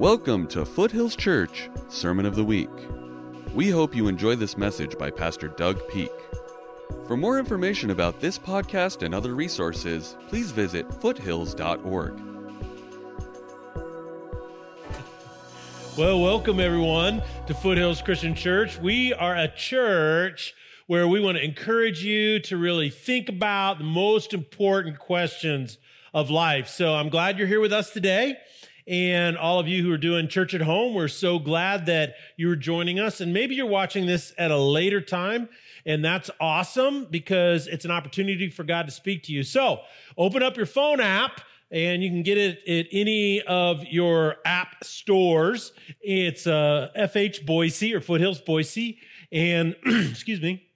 Welcome to Foothills Church Sermon of the Week. We hope you enjoy this message by Pastor Doug Peak. For more information about this podcast and other resources, please visit foothills.org. Well, welcome everyone to Foothills Christian Church. We are a church where we want to encourage you to really think about the most important questions of life. So I'm glad you're here with us today. And all of you who are doing church at home, we're so glad that you are joining us. And maybe you're watching this at a later time. And that's awesome because it's an opportunity for God to speak to you. So open up your phone app and you can get it at any of your app stores. It's uh, FH Boise or Foothills Boise. And excuse me.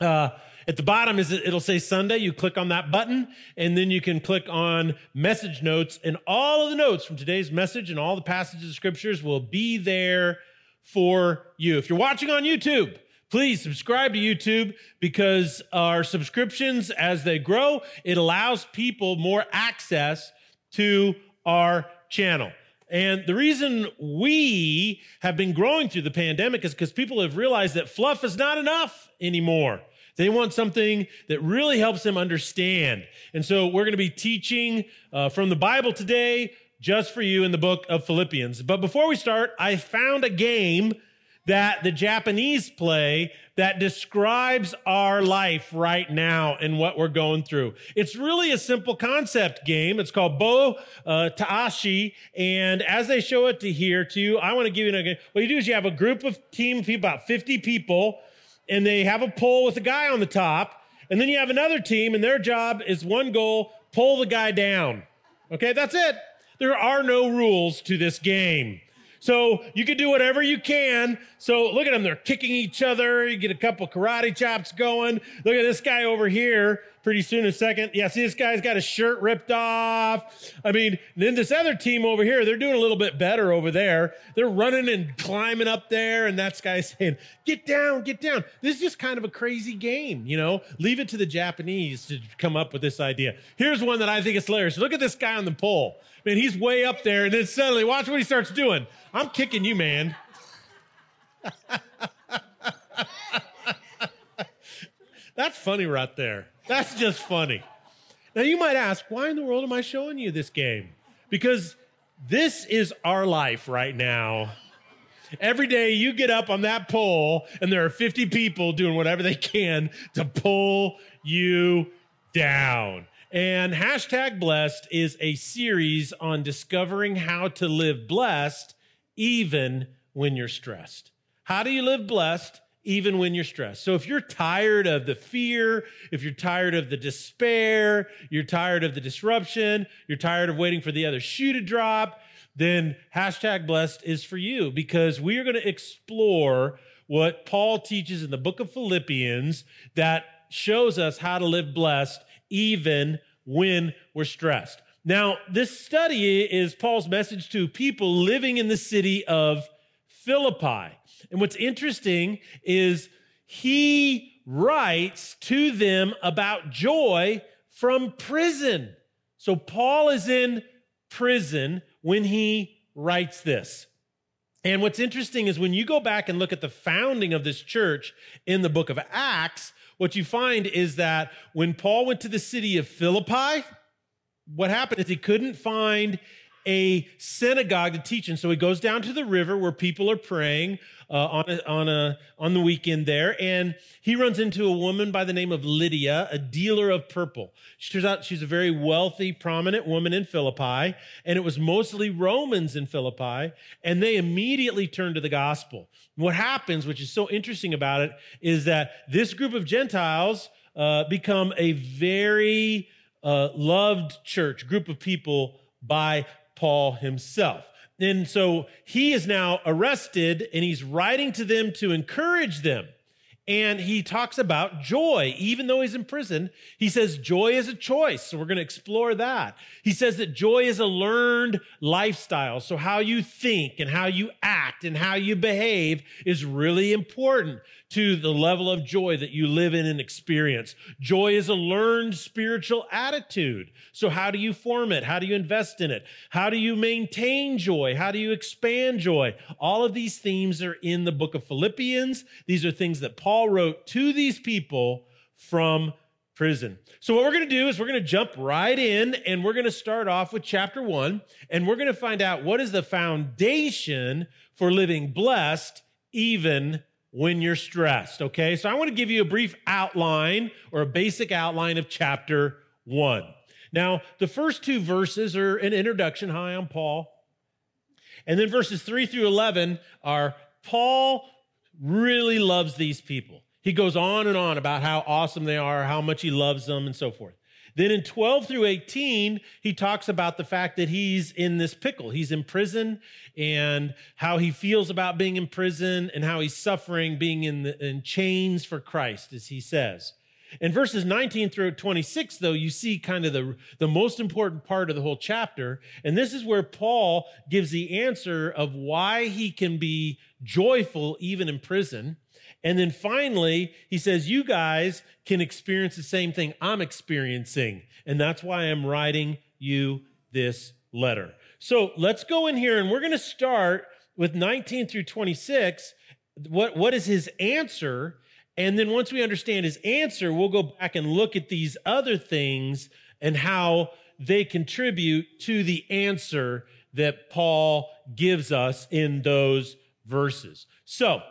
Uh, at the bottom is it'll say Sunday. You click on that button and then you can click on message notes and all of the notes from today's message and all the passages of scriptures will be there for you. If you're watching on YouTube, please subscribe to YouTube because our subscriptions, as they grow, it allows people more access to our channel. And the reason we have been growing through the pandemic is because people have realized that fluff is not enough anymore. They want something that really helps them understand. And so we're going to be teaching uh, from the Bible today just for you in the book of Philippians. But before we start, I found a game that the Japanese play that describes our life right now and what we're going through. It's really a simple concept game. It's called Bo uh, Taashi. And as they show it to here to you, I want to give you a, what you do is you have a group of team people, about 50 people and they have a pole with a guy on the top. And then you have another team, and their job is one goal pull the guy down. Okay, that's it. There are no rules to this game. So you can do whatever you can. So look at them. They're kicking each other. You get a couple karate chops going. Look at this guy over here. Pretty soon, a second. Yeah, see, this guy's got his shirt ripped off. I mean, then this other team over here, they're doing a little bit better over there. They're running and climbing up there. And that's guy saying, get down, get down. This is just kind of a crazy game, you know? Leave it to the Japanese to come up with this idea. Here's one that I think is hilarious. Look at this guy on the pole. Man, he's way up there. And then suddenly, watch what he starts doing. I'm kicking you, man. That's funny right there. That's just funny. Now, you might ask, why in the world am I showing you this game? Because this is our life right now. Every day you get up on that pole, and there are 50 people doing whatever they can to pull you down. And hashtag blessed is a series on discovering how to live blessed even when you're stressed. How do you live blessed even when you're stressed? So if you're tired of the fear, if you're tired of the despair, you're tired of the disruption, you're tired of waiting for the other shoe to drop, then hashtag blessed is for you because we are going to explore what Paul teaches in the book of Philippians that shows us how to live blessed even when we're stressed. Now, this study is Paul's message to people living in the city of Philippi. And what's interesting is he writes to them about joy from prison. So Paul is in prison when he writes this. And what's interesting is when you go back and look at the founding of this church in the book of Acts, what you find is that when Paul went to the city of Philippi, what happened is he couldn't find a synagogue to teach in. So he goes down to the river where people are praying uh, on a, on a on the weekend there, and he runs into a woman by the name of Lydia, a dealer of purple. She turns out she's a very wealthy, prominent woman in Philippi, and it was mostly Romans in Philippi, and they immediately turn to the gospel. What happens, which is so interesting about it, is that this group of Gentiles uh, become a very uh, loved church, group of people by Paul himself. And so he is now arrested and he's writing to them to encourage them and he talks about joy. Even though he's in prison, he says joy is a choice. So we're going to explore that. He says that joy is a learned lifestyle. So how you think and how you act and how you behave is really important to the level of joy that you live in and experience. Joy is a learned spiritual attitude. So how do you form it? How do you invest in it? How do you maintain joy? How do you expand joy? All of these themes are in the book of Philippians. These are things that Paul wrote to these people from prison. So, what we're going to do is we're going to jump right in and we're going to start off with chapter one and we're going to find out what is the foundation for living blessed even when you're stressed. Okay. So, I want to give you a brief outline or a basic outline of chapter one. Now, the first two verses are an introduction. Hi, I'm Paul. And then verses three through 11 are Paul really loves these people. He goes on and on about how awesome they are, how much he loves them, and so forth. Then in 12 through 18, he talks about the fact that he's in this pickle. He's in prison and how he feels about being in prison and how he's suffering being in, the, in chains for Christ, as he says. In verses 19 through 26, though, you see kind of the, the most important part of the whole chapter. And this is where Paul gives the answer of why he can be joyful even in prison. And then finally, he says, You guys can experience the same thing I'm experiencing. And that's why I'm writing you this letter. So let's go in here and we're going to start with 19 through 26. What, what is his answer? And then once we understand his answer, we'll go back and look at these other things and how they contribute to the answer that Paul gives us in those verses. So,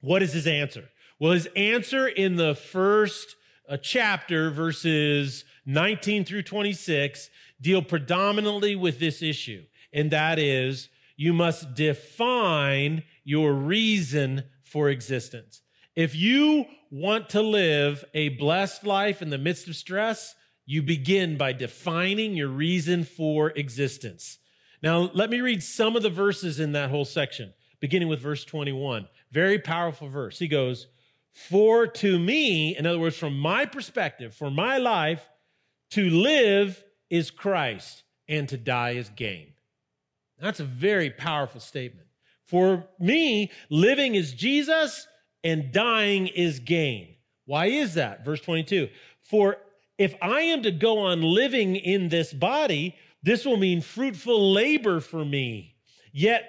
what is his answer? Well, his answer in the first uh, chapter, verses 19 through 26, deal predominantly with this issue, and that is you must define your reason for existence. If you want to live a blessed life in the midst of stress, you begin by defining your reason for existence. Now, let me read some of the verses in that whole section, beginning with verse 21. Very powerful verse. He goes, For to me, in other words, from my perspective, for my life, to live is Christ, and to die is gain. That's a very powerful statement. For me, living is Jesus and dying is gain. Why is that? Verse 22 For if I am to go on living in this body, this will mean fruitful labor for me. Yet,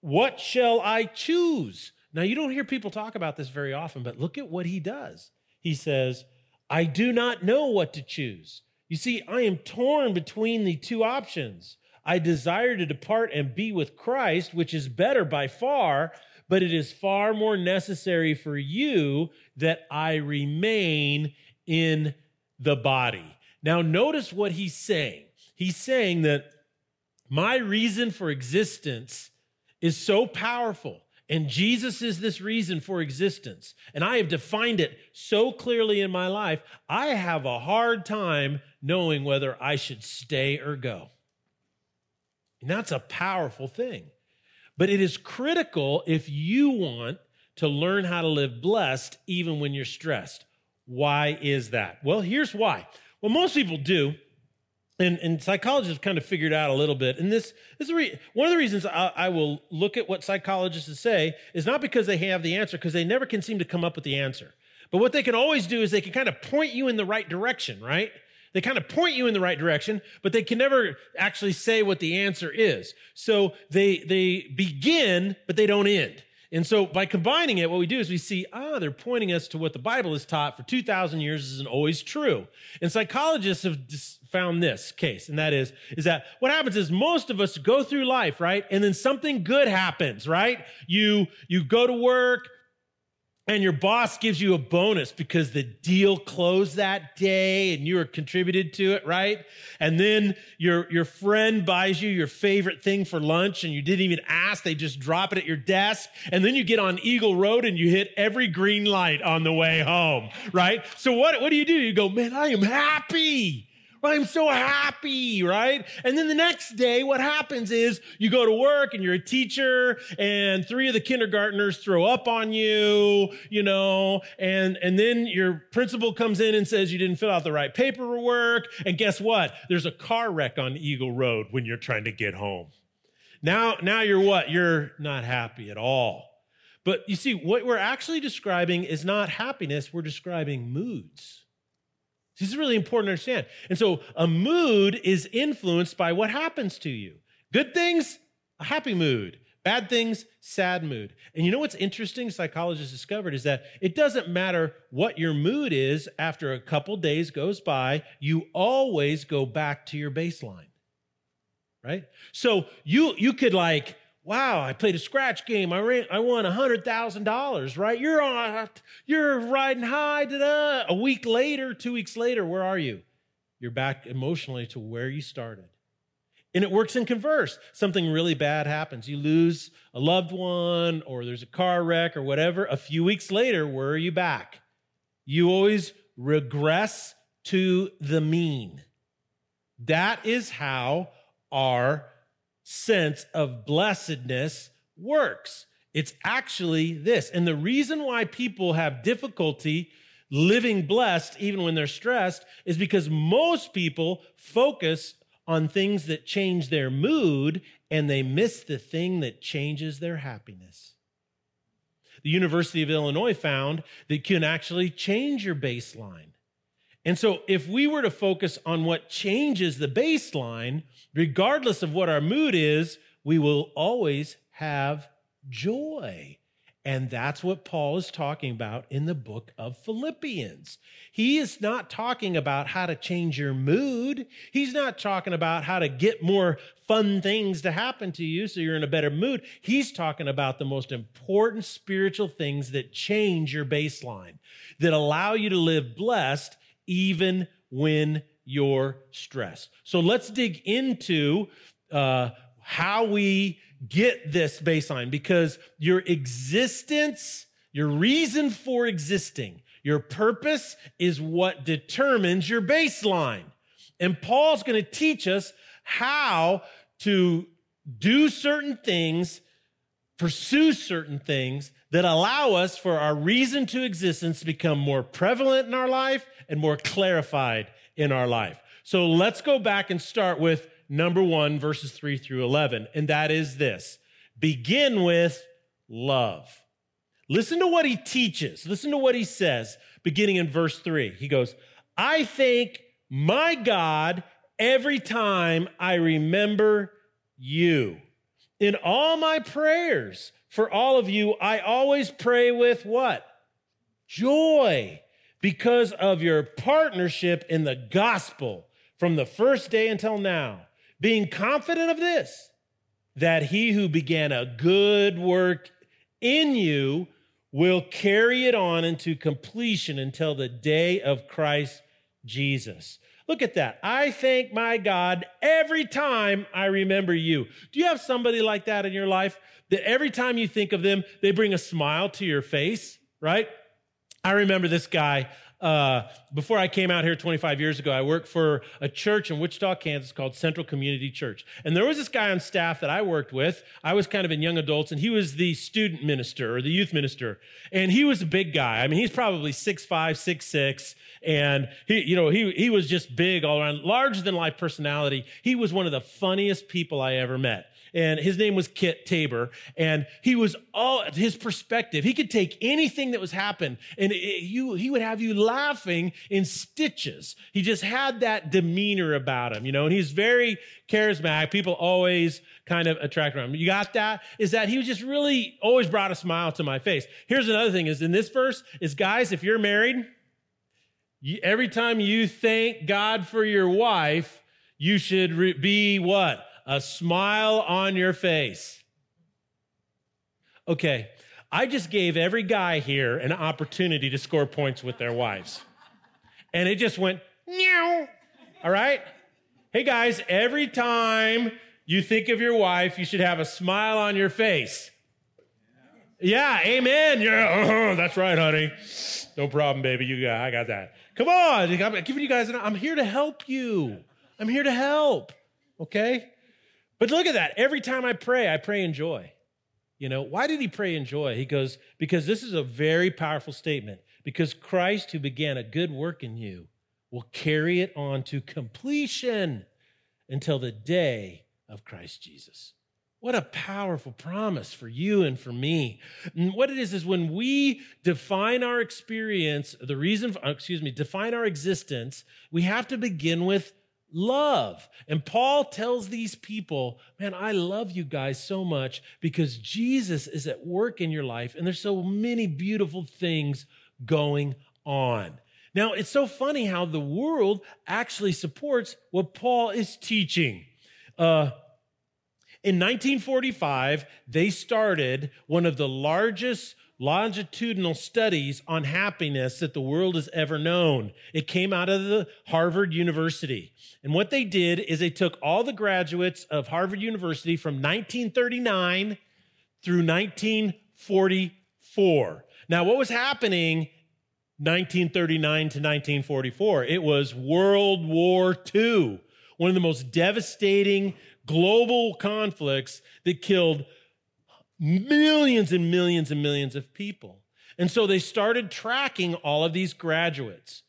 what shall I choose? Now, you don't hear people talk about this very often, but look at what he does. He says, I do not know what to choose. You see, I am torn between the two options. I desire to depart and be with Christ, which is better by far, but it is far more necessary for you that I remain in the body. Now, notice what he's saying. He's saying that my reason for existence is so powerful, and Jesus is this reason for existence, and I have defined it so clearly in my life, I have a hard time knowing whether I should stay or go. And that's a powerful thing. But it is critical if you want to learn how to live blessed even when you're stressed. Why is that? Well, here's why. Well, most people do. And, and psychologists kind of figured out a little bit. And this, this is re- one of the reasons I, I will look at what psychologists say is not because they have the answer, because they never can seem to come up with the answer. But what they can always do is they can kind of point you in the right direction, right? They kind of point you in the right direction, but they can never actually say what the answer is. So they, they begin, but they don't end. And so by combining it, what we do is we see, ah, they're pointing us to what the Bible has taught for 2,000 years isn't always true. And psychologists have found this case, and that is, is that what happens is most of us go through life, right? And then something good happens, right? You, you go to work, and your boss gives you a bonus because the deal closed that day and you were contributed to it, right? And then your, your friend buys you your favorite thing for lunch and you didn't even ask. They just drop it at your desk. And then you get on Eagle Road and you hit every green light on the way home, right? So what, what do you do? You go, man, I am happy I'm so happy, right? And then the next day, what happens is you go to work and you're a teacher and three of the kindergartners throw up on you, you know, and, and then your principal comes in and says you didn't fill out the right paperwork. And guess what? There's a car wreck on Eagle Road when you're trying to get home. Now, now you're what? You're not happy at all. But you see, what we're actually describing is not happiness, we're describing moods. This is really important to understand. And so a mood is influenced by what happens to you. Good things, a happy mood. Bad things, sad mood. And you know what's interesting, psychologists discovered, is that it doesn't matter what your mood is after a couple days goes by, you always go back to your baseline. Right? So you you could like wow, I played a scratch game. I ran, I won $100,000, right? You're on, you're riding high. Da-da. A week later, two weeks later, where are you? You're back emotionally to where you started. And it works in converse. Something really bad happens. You lose a loved one, or there's a car wreck, or whatever. A few weeks later, where are you back? You always regress to the mean. That is how our sense of blessedness works. It's actually this. And the reason why people have difficulty living blessed, even when they're stressed, is because most people focus on things that change their mood and they miss the thing that changes their happiness. The University of Illinois found that you can actually change your baseline. And so, if we were to focus on what changes the baseline, regardless of what our mood is, we will always have joy. And that's what Paul is talking about in the book of Philippians. He is not talking about how to change your mood. He's not talking about how to get more fun things to happen to you so you're in a better mood. He's talking about the most important spiritual things that change your baseline, that allow you to live blessed even when you're stressed. So let's dig into uh, how we get this baseline because your existence, your reason for existing, your purpose is what determines your baseline. And Paul's going to teach us how to do certain things, pursue certain things that allow us for our reason to existence to become more prevalent in our life and more clarified in our life. So let's go back and start with number one, verses three through 11. And that is this begin with love. Listen to what he teaches. Listen to what he says, beginning in verse three. He goes, I thank my God every time I remember you. In all my prayers for all of you, I always pray with what? Joy because of your partnership in the gospel from the first day until now, being confident of this, that he who began a good work in you will carry it on into completion until the day of Christ Jesus. Look at that. I thank my God every time I remember you. Do you have somebody like that in your life that every time you think of them, they bring a smile to your face, right? I remember this guy. Uh, before I came out here 25 years ago, I worked for a church in Wichita, Kansas called Central Community Church. And there was this guy on staff that I worked with. I was kind of in young adults, and he was the student minister or the youth minister. And he was a big guy. I mean, he's probably six five, six six, and he, you know, he he was just big all around, larger than life personality. He was one of the funniest people I ever met and his name was Kit Tabor. And he was all his perspective. He could take anything that was happening and it, you, he would have you laughing in stitches. He just had that demeanor about him, you know, and he's very charismatic. People always kind of attract around him. You got that? Is that he was just really always brought a smile to my face. Here's another thing is in this verse is guys, if you're married, you, every time you thank God for your wife, you should re- be what? A smile on your face. Okay, I just gave every guy here an opportunity to score points with their wives. And it just went, meow. All right? Hey guys, every time you think of your wife, you should have a smile on your face. Yeah, amen. Yeah, uh-huh, that's right, honey. No problem, baby. You got, I got that. Come on. I'm giving you guys, an, I'm here to help you. I'm here to help. Okay? But look at that. Every time I pray, I pray in joy. You know, why did he pray in joy? He goes, because this is a very powerful statement. Because Christ, who began a good work in you, will carry it on to completion until the day of Christ Jesus. What a powerful promise for you and for me. And what it is is when we define our experience, the reason, for, excuse me, define our existence, we have to begin with love. And Paul tells these people, man, I love you guys so much because Jesus is at work in your life and there's so many beautiful things going on. Now, it's so funny how the world actually supports what Paul is teaching. Uh, in 1945, they started one of the largest longitudinal studies on happiness that the world has ever known. It came out of the Harvard University. And what they did is they took all the graduates of Harvard University from 1939 through 1944. Now, what was happening 1939 to 1944? It was World War II, one of the most devastating global conflicts that killed millions and millions and millions of people. And so they started tracking all of these graduates.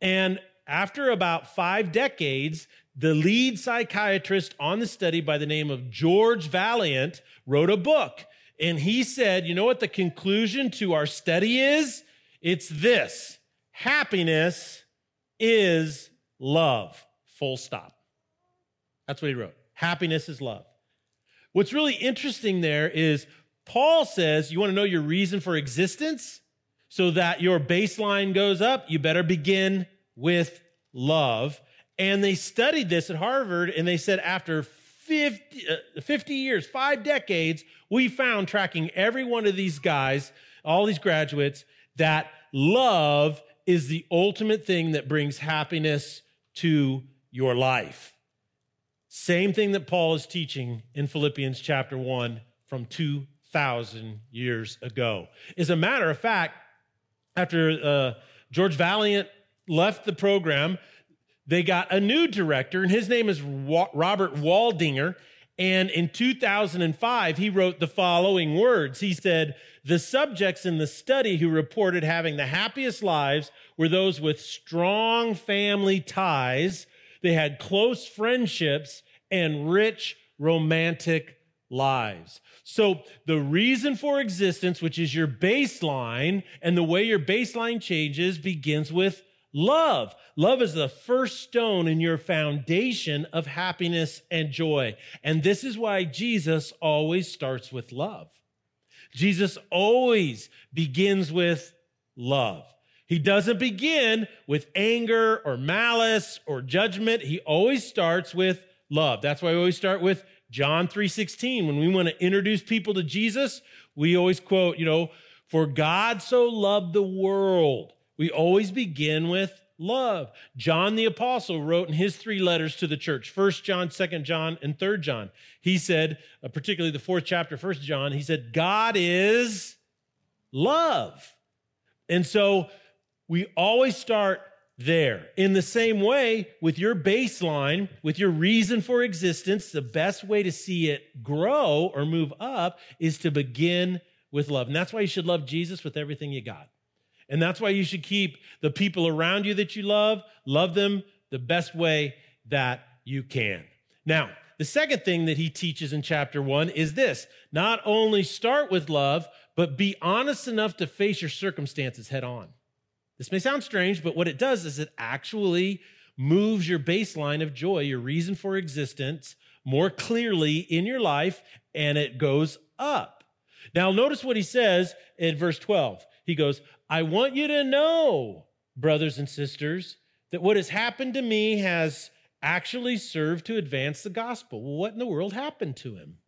And after about five decades, the lead psychiatrist on the study by the name of George Vaillant wrote a book. And he said, you know what the conclusion to our study is? It's this happiness is love. Full stop. That's what he wrote. Happiness is love. What's really interesting there is Paul says, You want to know your reason for existence so that your baseline goes up? You better begin with love. And they studied this at Harvard and they said after 50, uh, 50 years, five decades, we found tracking every one of these guys, all these graduates, that love is the ultimate thing that brings happiness to your life. Same thing that Paul is teaching in Philippians chapter 1 from 2,000 years ago. As a matter of fact, after uh, George Vaillant left the program, they got a new director, and his name is Robert Waldinger. And in 2005, he wrote the following words. He said, The subjects in the study who reported having the happiest lives were those with strong family ties. They had close friendships and rich romantic lives. So the reason for existence, which is your baseline, and the way your baseline changes begins with love. Love is the first stone in your foundation of happiness and joy. And this is why Jesus always starts with love. Jesus always begins with love. He doesn't begin with anger or malice or judgment. He always starts with love. That's why we always start with John 3:16. When we want to introduce people to Jesus, we always quote, you know, for God so loved the world. We always begin with love. John the apostle wrote in his three letters to the church, First John, Second John, and Third John. He said, uh, particularly the fourth chapter, First John, he said, God is love. And so we always start there. In the same way, with your baseline, with your reason for existence, the best way to see it grow or move up is to begin with love. And that's why you should love Jesus with everything you got. And that's why you should keep the people around you that you love, love them the best way that you can. Now, the second thing that he teaches in chapter one is this not only start with love, but be honest enough to face your circumstances head on. This may sound strange, but what it does is it actually moves your baseline of joy, your reason for existence, more clearly in your life, and it goes up. Now, notice what he says in verse 12. He goes, I want you to know, brothers and sisters, that what has happened to me has actually served to advance the gospel. Well, what in the world happened to him?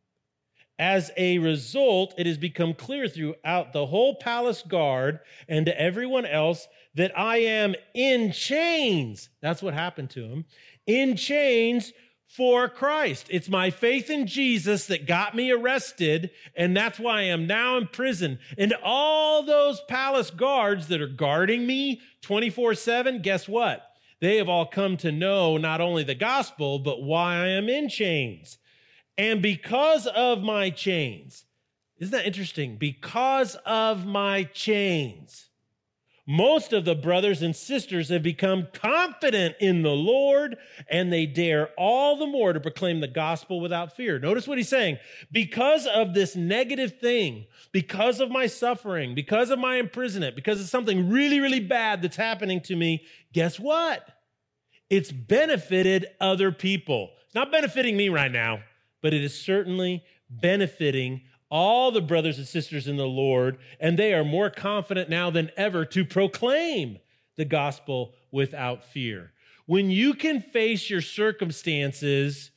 As a result, it has become clear throughout the whole palace guard and to everyone else that I am in chains. That's what happened to him. In chains for Christ. It's my faith in Jesus that got me arrested, and that's why I am now in prison. And all those palace guards that are guarding me 24 7, guess what? They have all come to know not only the gospel, but why I am in chains. And because of my chains, isn't that interesting? Because of my chains most of the brothers and sisters have become confident in the Lord and they dare all the more to proclaim the gospel without fear. Notice what he's saying. Because of this negative thing, because of my suffering, because of my imprisonment, because of something really, really bad that's happening to me, guess what? It's benefited other people. It's not benefiting me right now, but it is certainly benefiting all the brothers and sisters in the Lord, and they are more confident now than ever to proclaim the gospel without fear. When you can face your circumstances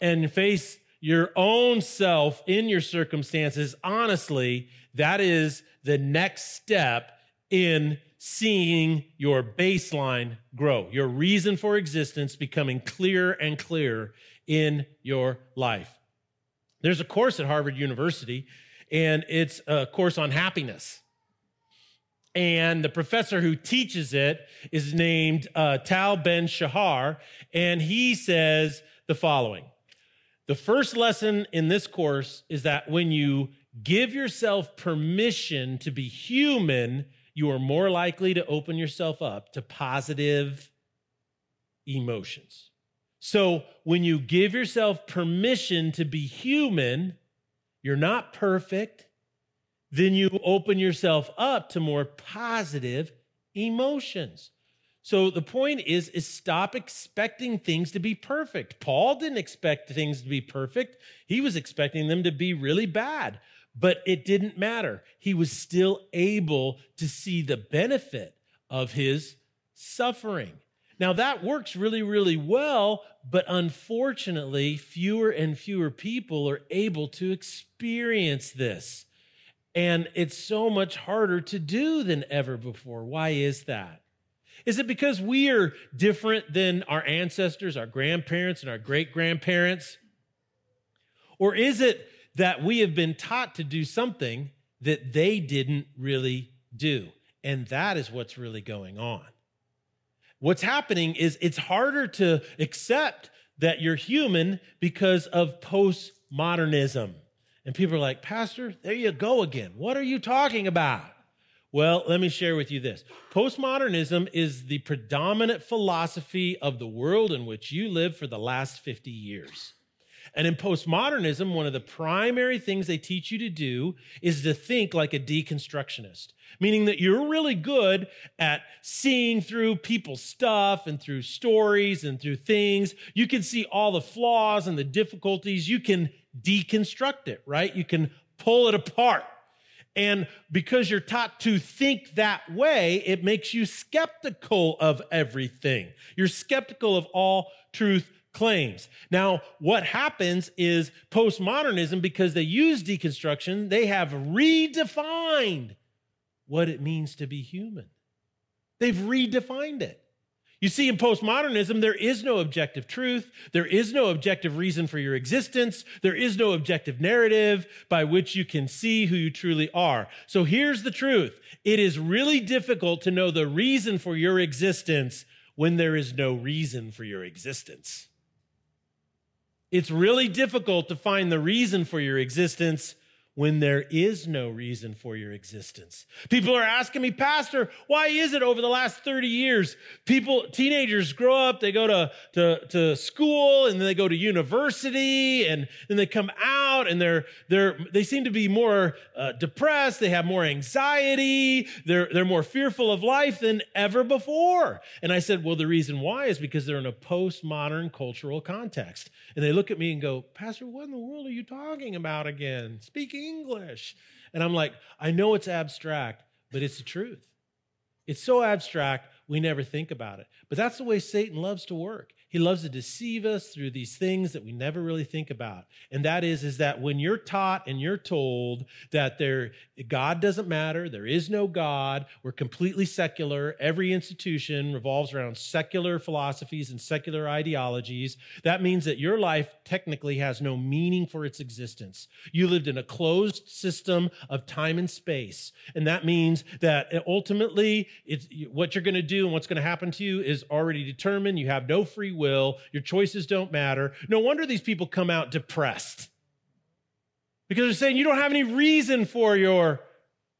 and face your own self in your circumstances, honestly, that is the next step in seeing your baseline grow, your reason for existence becoming clearer and clearer in your life. There's a course at Harvard University, and it's a course on happiness. And the professor who teaches it is named uh, Tal Ben Shahar, and he says the following The first lesson in this course is that when you give yourself permission to be human, you are more likely to open yourself up to positive emotions. So when you give yourself permission to be human, you're not perfect, then you open yourself up to more positive emotions. So the point is is stop expecting things to be perfect. Paul didn't expect things to be perfect. He was expecting them to be really bad, but it didn't matter. He was still able to see the benefit of his suffering. Now, that works really, really well, but unfortunately, fewer and fewer people are able to experience this. And it's so much harder to do than ever before. Why is that? Is it because we are different than our ancestors, our grandparents, and our great grandparents? Or is it that we have been taught to do something that they didn't really do? And that is what's really going on. What's happening is it's harder to accept that you're human because of postmodernism. And people are like, Pastor, there you go again. What are you talking about? Well, let me share with you this. Postmodernism is the predominant philosophy of the world in which you live for the last 50 years. And in postmodernism, one of the primary things they teach you to do is to think like a deconstructionist, meaning that you're really good at seeing through people's stuff and through stories and through things. You can see all the flaws and the difficulties. You can deconstruct it, right? You can pull it apart. And because you're taught to think that way, it makes you skeptical of everything. You're skeptical of all truth claims. Now, what happens is postmodernism, because they use deconstruction, they have redefined what it means to be human. They've redefined it. You see, in postmodernism, there is no objective truth. There is no objective reason for your existence. There is no objective narrative by which you can see who you truly are. So here's the truth it is really difficult to know the reason for your existence when there is no reason for your existence. It's really difficult to find the reason for your existence when there is no reason for your existence. People are asking me, Pastor, why is it over the last 30 years, people, teenagers grow up, they go to, to, to school and then they go to university and then they come out and they're, they're, they seem to be more uh, depressed. They have more anxiety. They're, they're more fearful of life than ever before. And I said, well, the reason why is because they're in a postmodern cultural context. And they look at me and go, Pastor, what in the world are you talking about again? Speaking English. And I'm like, I know it's abstract, but it's the truth. It's so abstract, we never think about it. But that's the way Satan loves to work. He loves to deceive us through these things that we never really think about. And that is, is that when you're taught and you're told that there, God doesn't matter, there is no God, we're completely secular, every institution revolves around secular philosophies and secular ideologies, that means that your life technically has no meaning for its existence. You lived in a closed system of time and space. And that means that ultimately, it's, what you're going to do and what's going to happen to you is already determined. You have no free will. Your choices don't matter. No wonder these people come out depressed because they're saying you don't have any reason for your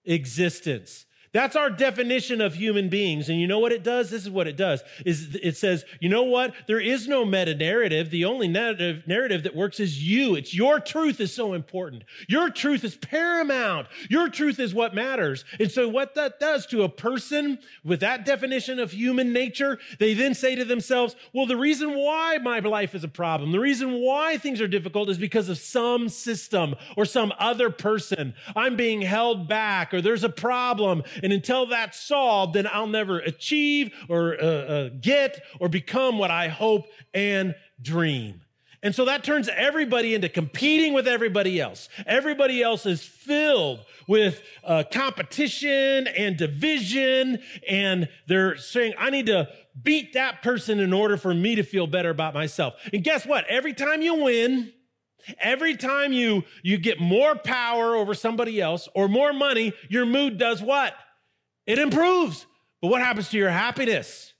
existence. That's our definition of human beings. And you know what it does? This is what it does. Is it says, you know what? There is no meta narrative. The only narrative, narrative that works is you. It's your truth is so important. Your truth is paramount. Your truth is what matters. And so what that does to a person with that definition of human nature, they then say to themselves, well, the reason why my life is a problem, the reason why things are difficult is because of some system or some other person. I'm being held back or there's a problem and until that's solved, then I'll never achieve or uh, uh, get or become what I hope and dream. And so that turns everybody into competing with everybody else. Everybody else is filled with uh, competition and division, and they're saying, I need to beat that person in order for me to feel better about myself. And guess what? Every time you win, every time you, you get more power over somebody else or more money, your mood does what? It improves. But what happens to your happiness?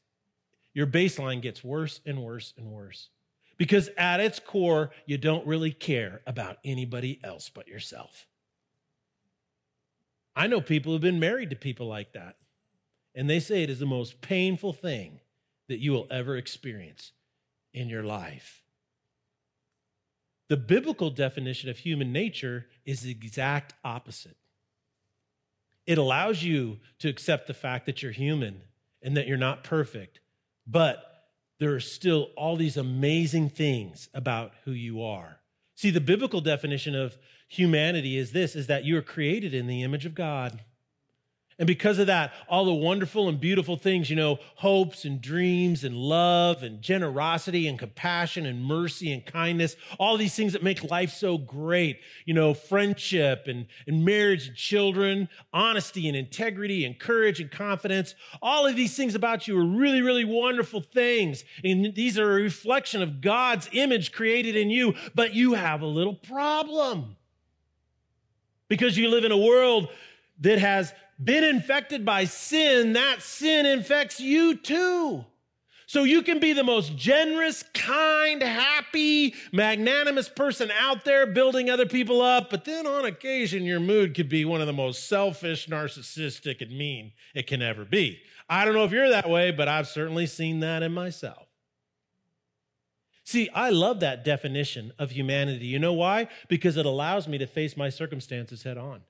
Your baseline gets worse and worse and worse. Because at its core, you don't really care about anybody else but yourself. I know people who've been married to people like that, and they say it is the most painful thing that you will ever experience in your life. The biblical definition of human nature is the exact opposite. It allows you to accept the fact that you're human and that you're not perfect, but there are still all these amazing things about who you are. See, the biblical definition of humanity is this is that you are created in the image of God. And because of that, all the wonderful and beautiful things, you know, hopes and dreams and love and generosity and compassion and mercy and kindness, all these things that make life so great, you know, friendship and, and marriage and children, honesty and integrity and courage and confidence, all of these things about you are really, really wonderful things. And these are a reflection of God's image created in you, but you have a little problem because you live in a world that has been infected by sin, that sin infects you too. So you can be the most generous, kind, happy, magnanimous person out there building other people up, but then on occasion your mood could be one of the most selfish, narcissistic, and mean it can ever be. I don't know if you're that way, but I've certainly seen that in myself. See, I love that definition of humanity. You know why? Because it allows me to face my circumstances head on.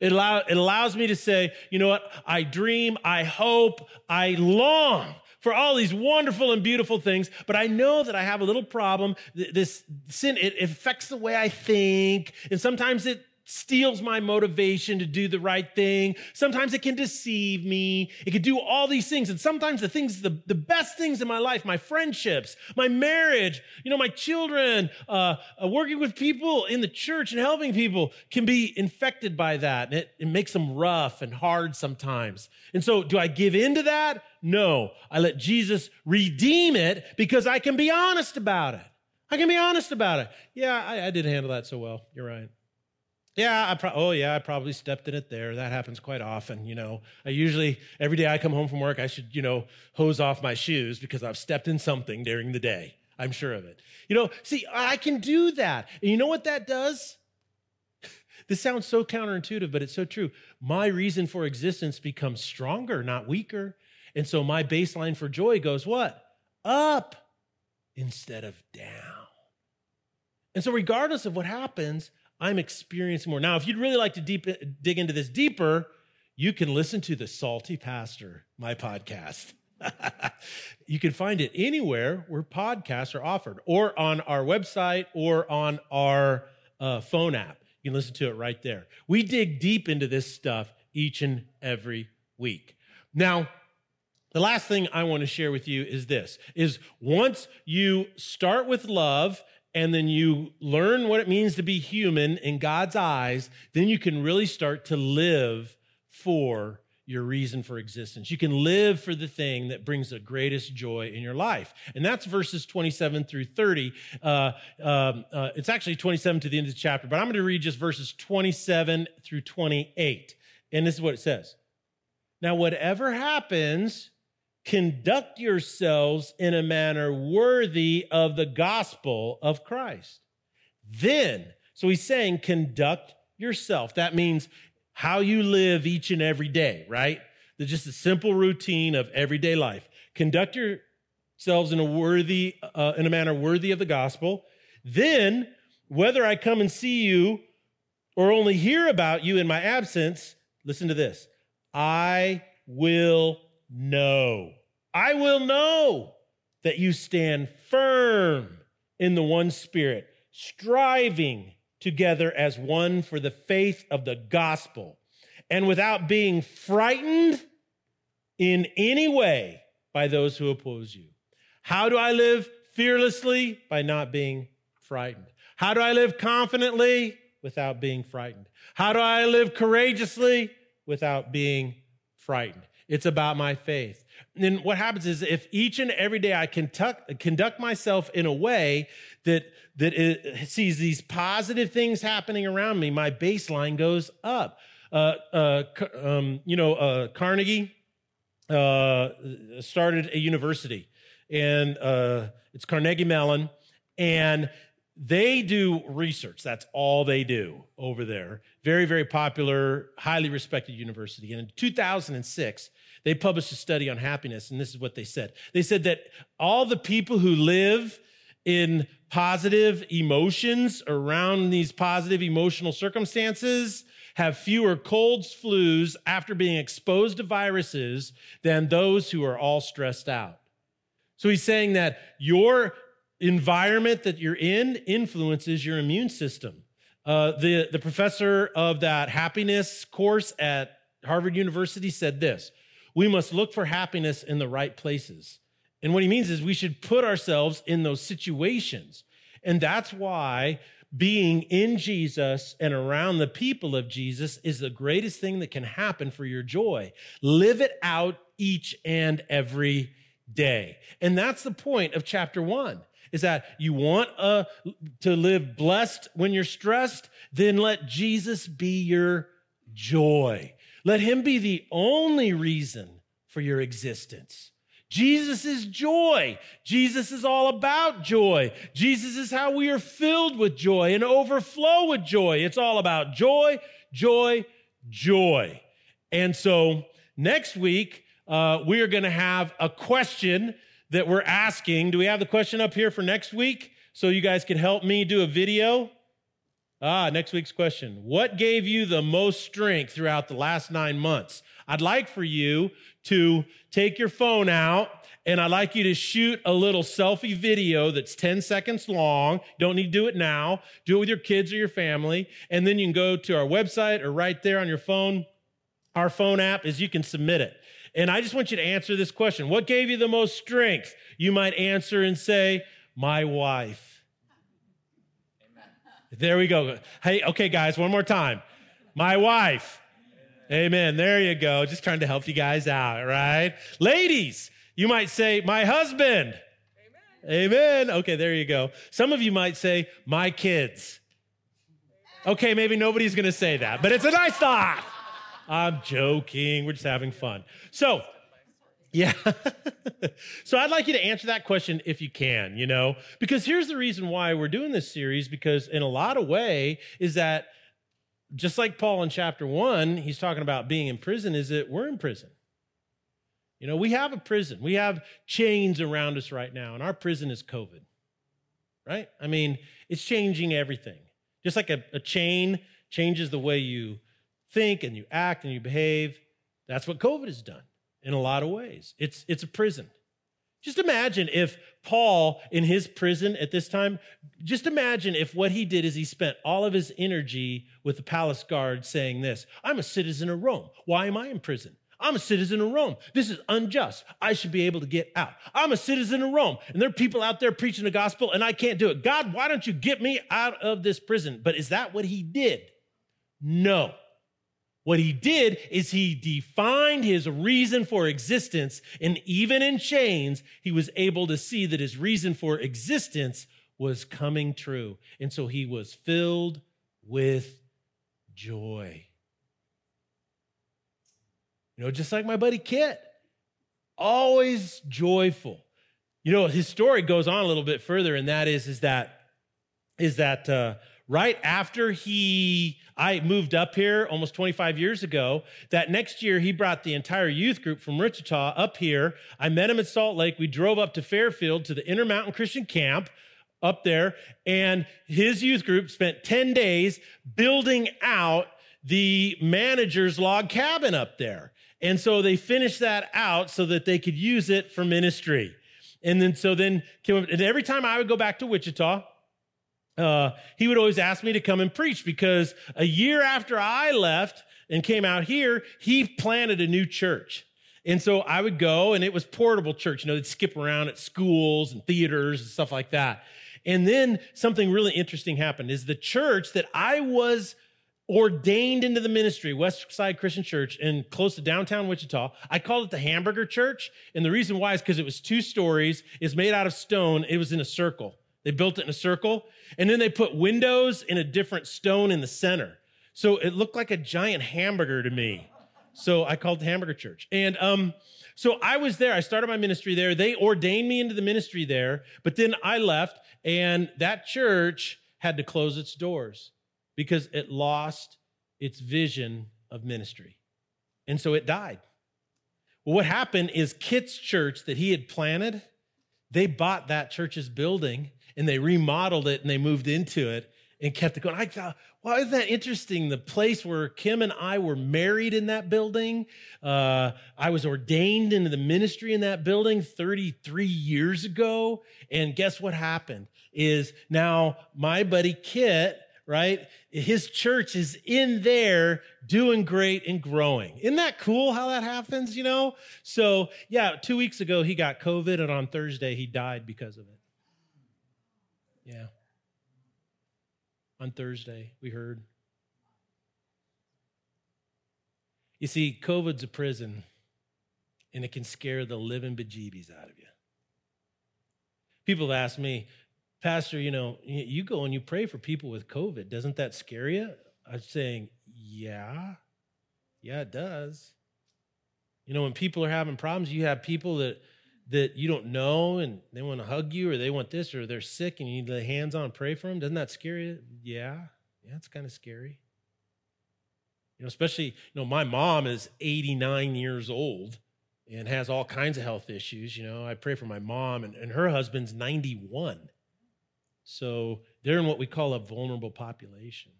It, allow, it allows me to say, you know what? I dream, I hope, I long for all these wonderful and beautiful things, but I know that I have a little problem. This sin, it affects the way I think, and sometimes it steals my motivation to do the right thing. Sometimes it can deceive me. It can do all these things. And sometimes the things, the, the best things in my life, my friendships, my marriage, you know, my children, uh, uh, working with people in the church and helping people can be infected by that. And it, it makes them rough and hard sometimes. And so do I give in to that? No. I let Jesus redeem it because I can be honest about it. I can be honest about it. Yeah, I, I didn't handle that so well. You're right. Yeah, I pro- oh yeah, I probably stepped in it there. That happens quite often, you know. I usually every day I come home from work, I should, you know, hose off my shoes because I've stepped in something during the day. I'm sure of it. You know, see, I can do that. And you know what that does? this sounds so counterintuitive, but it's so true. My reason for existence becomes stronger, not weaker. And so my baseline for joy goes what? Up instead of down. And so regardless of what happens, I'm experiencing more. Now, if you'd really like to deep, dig into this deeper, you can listen to the Salty Pastor, my podcast. you can find it anywhere where podcasts are offered, or on our website, or on our uh, phone app. You can listen to it right there. We dig deep into this stuff each and every week. Now, The last thing I want to share with you is this is once you start with love and then you learn what it means to be human in God's eyes, then you can really start to live for your reason for existence. You can live for the thing that brings the greatest joy in your life. And that's verses 27 through 30. Uh, um, uh, it's actually 27 to the end of the chapter, but I'm going to read just verses 27 through 28. And this is what it says. Now, whatever happens, conduct yourselves in a manner worthy of the gospel of Christ. Then, so he's saying, conduct yourself. That means how you live each and every day, right? There's just a simple routine of everyday life. Conduct yourselves in a worthy, uh, in a manner worthy of the gospel. Then, whether I come and see you or only hear about you in my absence, listen to this. I will know. I will know that you stand firm in the one spirit, striving together as one for the faith of the gospel, and without being frightened in any way by those who oppose you. How do I live fearlessly? By not being frightened. How do I live confidently? Without being frightened. How do I live courageously? Without being frightened. It's about my faith. And then what happens is if each and every day I conduct, myself in a way that, that sees these positive things happening around me, my baseline goes up. Uh, uh, um, you know, uh, Carnegie uh, started a university, and uh, it's Carnegie Mellon, and they do research. That's all they do over there. Very, very popular, highly respected university. And in 2006, they published a study on happiness, and this is what they said. They said that all the people who live in positive emotions around these positive emotional circumstances have fewer colds, flus after being exposed to viruses than those who are all stressed out. So he's saying that your environment that you're in influences your immune system. Uh, the, the professor of that happiness course at Harvard University said this We must look for happiness in the right places. And what he means is we should put ourselves in those situations. And that's why being in Jesus and around the people of Jesus is the greatest thing that can happen for your joy. Live it out each and every day. And that's the point of chapter one is that you want uh, to live blessed when you're stressed, then let Jesus be your joy. Let him be the only reason for your existence. Jesus is joy. Jesus is all about joy. Jesus is how we are filled with joy and overflow with joy. It's all about joy, joy, joy. And so next week, uh, we are going to have a question that we're asking. Do we have the question up here for next week so you guys can help me do a video? Ah, next week's question. What gave you the most strength throughout the last nine months? I'd like for you to take your phone out and I'd like you to shoot a little selfie video that's 10 seconds long. Don't need to do it now. Do it with your kids or your family. And then you can go to our website or right there on your phone. Our phone app is you can submit it. And I just want you to answer this question What gave you the most strength? You might answer and say, My wife. Amen. There we go. Hey, okay, guys, one more time. My wife. Amen. Amen. There you go. Just trying to help you guys out, right? Ladies, you might say, My husband. Amen. Amen. Okay, there you go. Some of you might say, My kids. Okay, maybe nobody's going to say that, but it's a nice thought. I'm joking. We're just having fun. So, yeah. so I'd like you to answer that question if you can, you know, because here's the reason why we're doing this series because in a lot of way is that just like Paul in chapter 1, he's talking about being in prison is that we're in prison. You know, we have a prison. We have chains around us right now and our prison is COVID. Right? I mean, it's changing everything. Just like a, a chain changes the way you think and you act and you behave. That's what COVID has done in a lot of ways. It's, it's a prison. Just imagine if Paul, in his prison at this time, just imagine if what he did is he spent all of his energy with the palace guard saying this I'm a citizen of Rome. Why am I in prison? I'm a citizen of Rome. This is unjust. I should be able to get out. I'm a citizen of Rome, and there are people out there preaching the gospel, and I can't do it. God, why don't you get me out of this prison? But is that what he did? No. What he did is he defined his reason for existence, and even in chains, he was able to see that his reason for existence was coming true. And so he was filled with joy. You know, just like my buddy Kit, always joyful. You know, his story goes on a little bit further, and that is, is that, is that uh, right after he I moved up here almost 25 years ago. That next year, he brought the entire youth group from Wichita up here. I met him at Salt Lake. We drove up to Fairfield to the Intermountain Christian Camp up there, and his youth group spent 10 days building out the manager's log cabin up there. And so they finished that out so that they could use it for ministry. And then, so then, and every time I would go back to Wichita, uh, he would always ask me to come and preach because a year after I left and came out here, he planted a new church. And so I would go, and it was portable church. You know, they'd skip around at schools and theaters and stuff like that. And then something really interesting happened is the church that I was ordained into the ministry, West Side Christian Church, in close to downtown Wichita. I called it the Hamburger Church. And the reason why is because it was two stories, it's made out of stone, it was in a circle. They built it in a circle, and then they put windows in a different stone in the center. So it looked like a giant hamburger to me. So I called Hamburger Church. And um, so I was there. I started my ministry there. They ordained me into the ministry there, but then I left, and that church had to close its doors because it lost its vision of ministry. And so it died. Well, what happened is Kit's church that he had planted, they bought that church's building and they remodeled it and they moved into it and kept it going. I thought, well, isn't that interesting? The place where Kim and I were married in that building. Uh, I was ordained into the ministry in that building 33 years ago. And guess what happened? Is now my buddy Kit, right? His church is in there doing great and growing. Isn't that cool how that happens, you know? So, yeah, two weeks ago he got COVID, and on Thursday he died because of it. Yeah. On Thursday, we heard. You see, COVID's a prison, and it can scare the living bejeebies out of you. People have asked me, Pastor, you know, you go and you pray for people with COVID. Doesn't that scare you? I'm saying, yeah. Yeah, it does. You know, when people are having problems, you have people that that you don't know and they want to hug you or they want this or they're sick and you need to lay hands on and pray for them. Doesn't that scare you? Yeah. Yeah, it's kind of scary. You know, especially, you know, my mom is 89 years old and has all kinds of health issues. You know, I pray for my mom and, and her husband's 91. So they're in what we call a vulnerable population.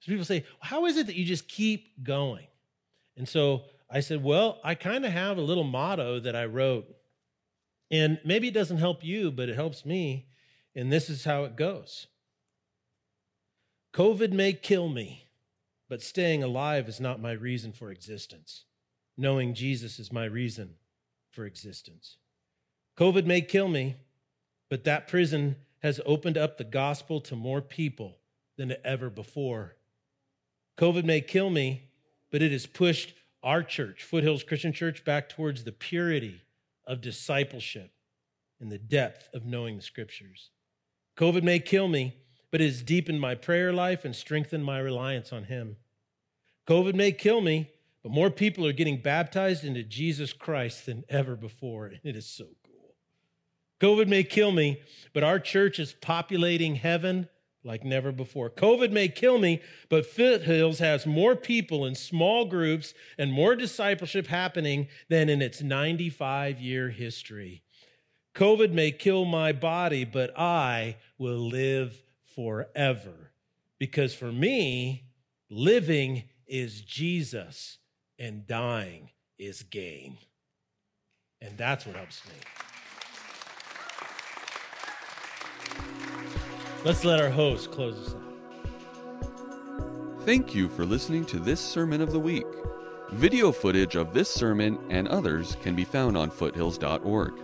So people say, how is it that you just keep going? And so I said, Well, I kind of have a little motto that I wrote. And maybe it doesn't help you, but it helps me. And this is how it goes COVID may kill me, but staying alive is not my reason for existence. Knowing Jesus is my reason for existence. COVID may kill me, but that prison has opened up the gospel to more people than ever before. COVID may kill me, but it has pushed our church, Foothills Christian Church, back towards the purity of discipleship and the depth of knowing the scriptures. COVID may kill me, but it has deepened my prayer life and strengthened my reliance on Him. COVID may kill me, but more people are getting baptized into Jesus Christ than ever before, and it is so cool. COVID may kill me, but our church is populating heaven like never before. COVID may kill me, but Foothills has more people in small groups and more discipleship happening than in its 95 year history. COVID may kill my body, but I will live forever. Because for me, living is Jesus and dying is gain. And that's what helps me. Let's let our host close us out. Thank you for listening to this Sermon of the Week. Video footage of this sermon and others can be found on foothills.org.